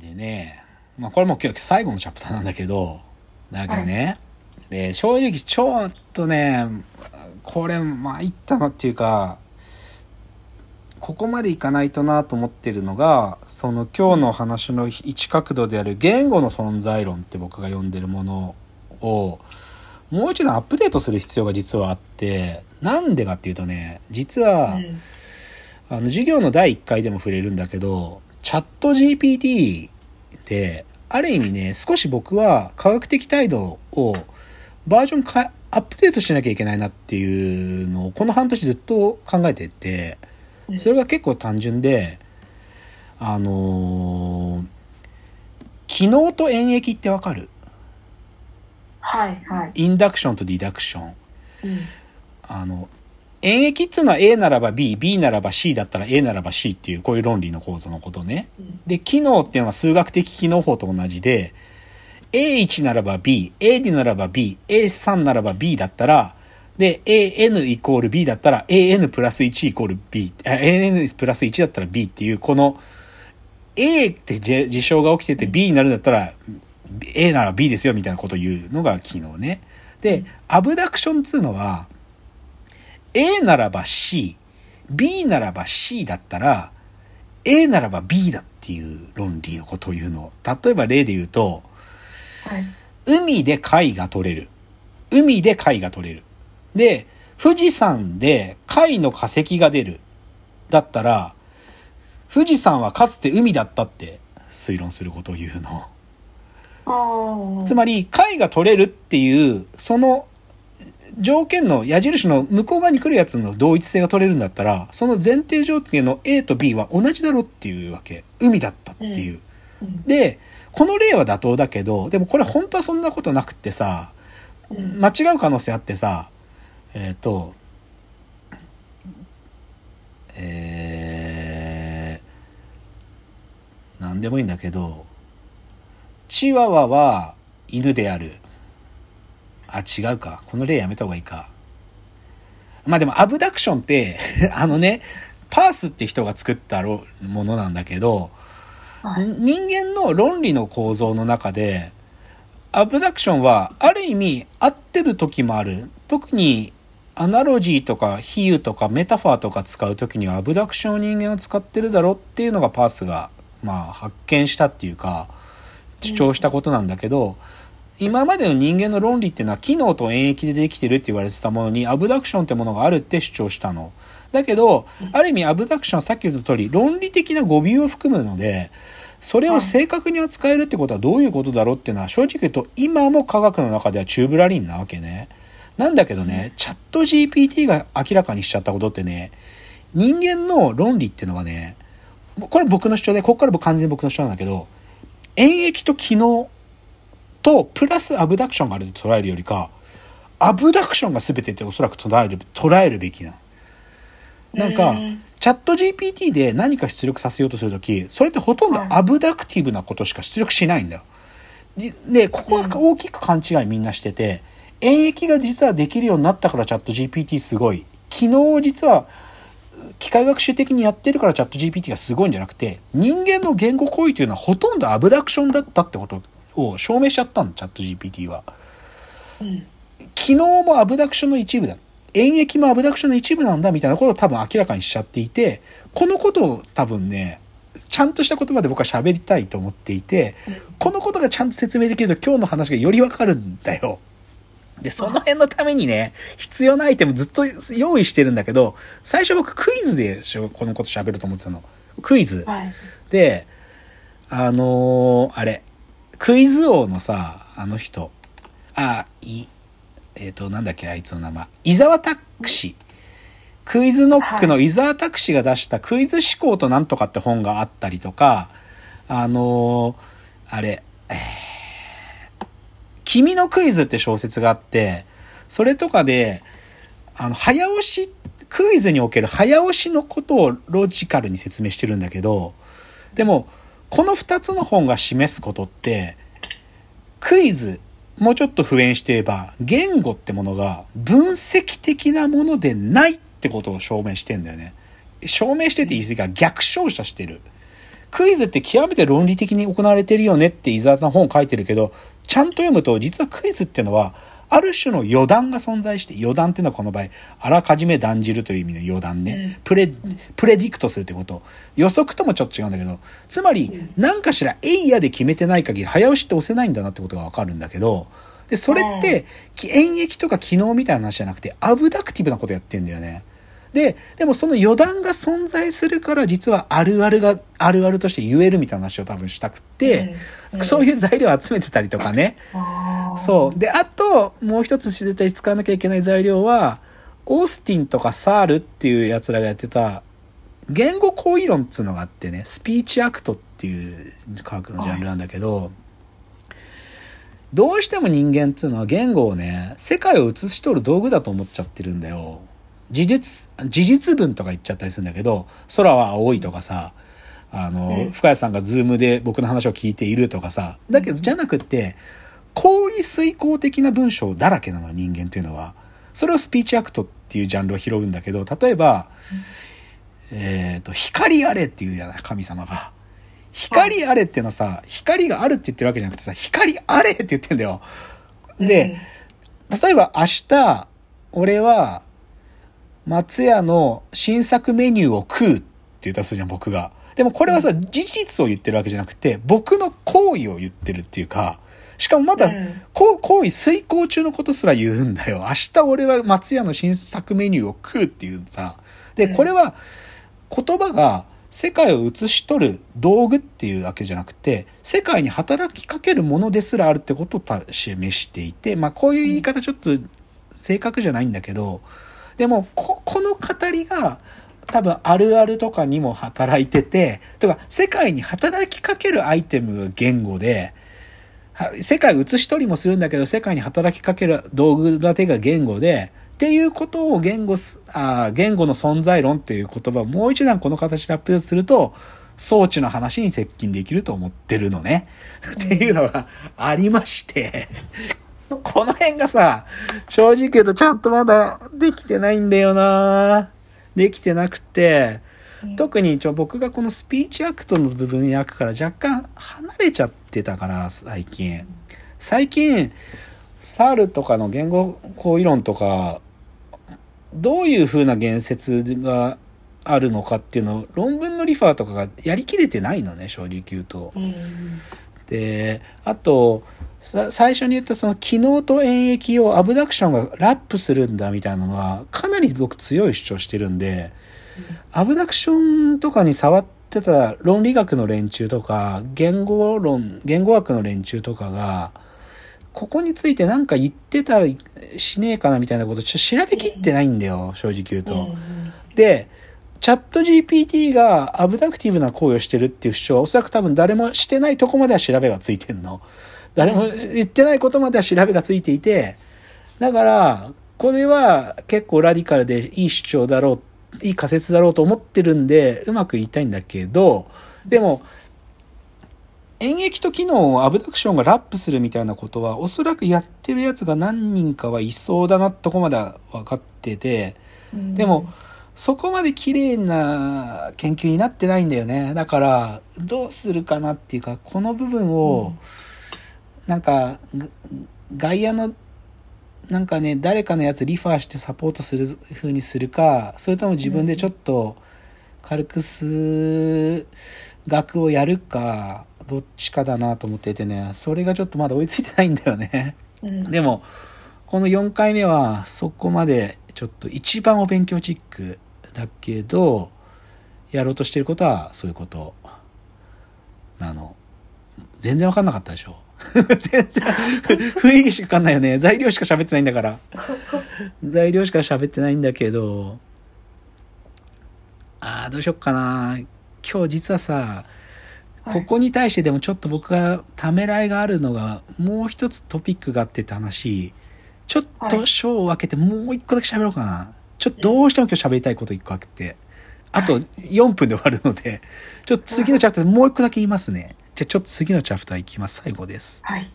でね、まあこれも今日最後のチャプターなんだけど、なんかね、で、正直ちょっとね、これ参ったなっていうか、ここまでいかないとなと思ってるのが、その今日の話の一角度である言語の存在論って僕が読んでるものを、もう一度アップデートする必要が実はあって、なんでかっていうとね、実は、うん。あの、授業の第1回でも触れるんだけど、チャット GPT で、ある意味ね、少し僕は科学的態度をバージョンかアップデートしなきゃいけないなっていうのを、この半年ずっと考えてて、それが結構単純で、あのー機能と演繹ってわかる？はいはい。インダクションとディダクション。うんあの、演繹っていうのは A ならば B、B ならば C だったら A ならば C っていう、こういう論理の構造のことね。うんで、機能っていうのは数学的機能法と同じで、A1 ならば B、A2 ならば B、A3 ならば B だったら、で、AN イコール B だったら AN プラス1イコール B、あ AN プラス1だったら B っていう、この A って事事象が起きてて B になるんだったら A なら B ですよみたいなことを言うのが機能ね。で、アブダクションっつうのは、A ならば C、B ならば C だったら、A ならば B だっていう論理のことを言うの。例えば例で言うと、はい。海で貝が取れる。海で貝が取れる。で、富士山で貝の化石が出る。だったら、富士山はかつて海だったって推論することを言うの。つまり、貝が取れるっていう、その条件の矢印の向こう側に来るやつの同一性が取れるんだったら、その前提条件の A と B は同じだろっていうわけ。海だったっていう。うんで、この例は妥当だけど、でもこれ本当はそんなことなくってさ、うん間違う可能性あってさ、えっ、と、えー、なんでもいいんだけど、チワワは犬である。あ、違うか。この例やめた方がいいか。まあでも、アブダクションって、あのね、パースって人が作ったろものなんだけど、はい人間の論理の構造の中で、アブダクションはある意味合ってる時もある。特にアナロジーとか比喩とかメタファーとか使う時にはアブダクションを人間は使ってるだろうっていうのがパースが、まあ発見したっていうか、主張したことなんだけど、今までの人間の論理っていうのは機能と演繹でできてるって言われてたものにアブダクションってものがあるって主張したの。だけど、ある意味アブダクションはさっき言った通り論理的な語尾を含むので、それを正確に扱えるってことはどういうことだろうっていうのは正直言うと今も科学の中ではチューブラリンなわけね。なんだけどね、チャット GPT が明らかにしちゃったことってね、人間の論理っていうのはね、これ僕の主張で、ここから僕完全に僕の主張なんだけど、演繹と機能とプラスアブダクションがあると捉えるよりか、アブダクションが全てっておそらく捉える、捉えるべきな。なんかうん、チャット GPT で何か出力させようとするとき、それってほとんどアブダクティブなことしか出力しないんだよ。で、でここは大きく勘違いみんなしてて、演繹が実はできるようになったからチャット GPT すごい。昨日実は、機械学習的にやってるからチャット GPT がすごいんじゃなくて、人間の言語行為というのはほとんどアブダクションだったってことを証明しちゃったの、チャット GPT は。うん機能もアブダクションの一部だ。演劇もアブダクションの一部なんだみたいなことを多分明らかにしちゃっていて、このことを多分ね、ちゃんとした言葉で僕は喋りたいと思っていて、このことがちゃんと説明できると今日の話がよりわかるんだよ。で、その辺のためにね、必要なアイテムずっと用意してるんだけど、最初僕クイズでしょこのこと喋ると思ってたの。クイズ。はい。で、あのーあれ、クイズ王のさ、あの人、あ、い、えっ、と、なんだっけ、あいつの名前。伊沢拓司。クイズノックの伊沢拓司が出したクイズ思考となんとかって本があったりとか、あのーあれ、えー君のクイズって小説があって、それとかで、あの、早押し、クイズにおける早押しのことをロジカルに説明してるんだけど、でも、この二つの本が示すことって、クイズ、もうちょっと普遍して言えば、言語ってものが分析的なものでないってことを証明してんだよね。証明してて言い過ぎが逆照射してる。クイズって極めて論理的に行われてるよねって伊沢の本書いてるけど、ちゃんと読むと実はクイズってのは、ある種の予断が存在して、予断っていうのはこの場合、あらかじめ断じるという意味の予断ね。うんプレ、プレディクトするってこと。予測ともちょっと違うんだけど、つまり、何かしらエイヤで決めてない限り、早押しって押せないんだなってことがわかるんだけど、で、それって、き演劇とか機能みたいな話じゃなくて、アブダクティブなことやってんだよね。で、でもその余談が存在するから、実はあるあるが、あるあるとして言えるみたいな話を多分したくって、そういう材料を集めてたりとかね。そう。で、あと、もう一つ絶対使わなきゃいけない材料は、オースティンとかサールっていう奴らがやってた、言語行為論っつうのがあってね、スピーチアクトっていう科学のジャンルなんだけど、どうしても人間っつうのは言語をね、世界を映し取る道具だと思っちゃってるんだよ。事実、事実文とか言っちゃったりするんだけど、空は青いとかさ、あの、うん深谷さんがズームで僕の話を聞いているとかさ、だけどじゃなくって、行為遂行的な文章だらけなの、人間っていうのは。それを speech act っていうジャンルを拾うんだけど、例えば、えっ、と、光あれっていうじゃない、神様が。光あれっていうのはさ、光があるって言ってるわけじゃなくてさ、光あれって言ってんだよ。で、例えば明日、俺は、松屋の新作メニューを食うって言ったとするじゃん、僕が。でもこれはさ、事実を言ってるわけじゃなくて、僕の行為を言ってるっていうか、しかもまだうん、こう行為遂行中のことすら言うんだよ。明日俺は松屋の新作メニューを食うっていうさ。で、うんこれは言葉が世界を映し取る道具っていうわけじゃなくて、世界に働きかけるものですらあるってことをた示していて、まあこういう言い方ちょっと正確じゃないんだけど、でもこ、この語りが多分あるあるとかにも働いてて、とか世界に働きかけるアイテムが言語で、は世界を映し取りもするんだけど、世界に働きかける道具立てが言語で、っていうことを言語す、あ言語の存在論っていう言葉をもう一段この形でアップデートすると、装置の話に接近できると思ってるのね。っていうのがありまして、この辺がさ、正直言うとちゃんとまだできてないんだよな。できてなくて、特にちょ僕がこのスピーチアクトの部分役から若干離れちゃってたから最近。最近サールとかの言語行為論とかどういう風な言説があるのかっていうのを論文のリファーとかがやりきれてないのね正直言うと。うん。であとさ最初に言ったその機能と演繹をアブダクションがラップするんだみたいなのはかなり僕強い主張してるんで、アブダクションとかに触ってた論理学の連中とか言語論言語学の連中とかがここについて何か言ってたりしねえかなみたいなことちょっと調べきってないんだよ正直言うと。で、チャット GPT がアブダクティブな行為をしてるっていう主張はおそらく多分誰もしてないとこまでは調べがついてんの。誰も言ってないことまでは調べがついていて、だから、これは結構ラディカルでいい主張だろう、いい仮説だろうと思ってるんで、うまく言いたいんだけど、でも、演劇と機能をアブダクションがラップするみたいなことは、おそらくやってるやつが何人かはいそうだなとこまでは分かってて、でも、そこまで綺麗な研究になってないんだよね。だから、どうするかなっていうか、この部分を、なんか、が外野の、なんかね、誰かのやつリファーしてサポートする風にするか、それとも自分でちょっと、軽く数学をやるか、どっちかだなと思っててね、それがちょっとまだ追いついてないんだよね。うんでも、この4回目はそこまでちょっと一番お勉強チックだけど、やろうとしてることはそういうことなの。全然わかんなかったでしょ 全然、雰囲気しかわかんないよね。材料しか喋ってないんだから。材料しか喋ってないんだけど、ああ、どうしよっかな。今日実はさ、ここに対してでもちょっと僕がためらいがあるのが、もう一つトピックがあってって話、ちょっと章を分けてもう一個だけ喋ろうかな。ちょっとどうしても今日喋りたいこと一個あって。あと4分で終わるので、ちょっと次のチャプターでもう一個だけ言いますね。じゃあちょっと次のチャプターいきます。最後です。はい。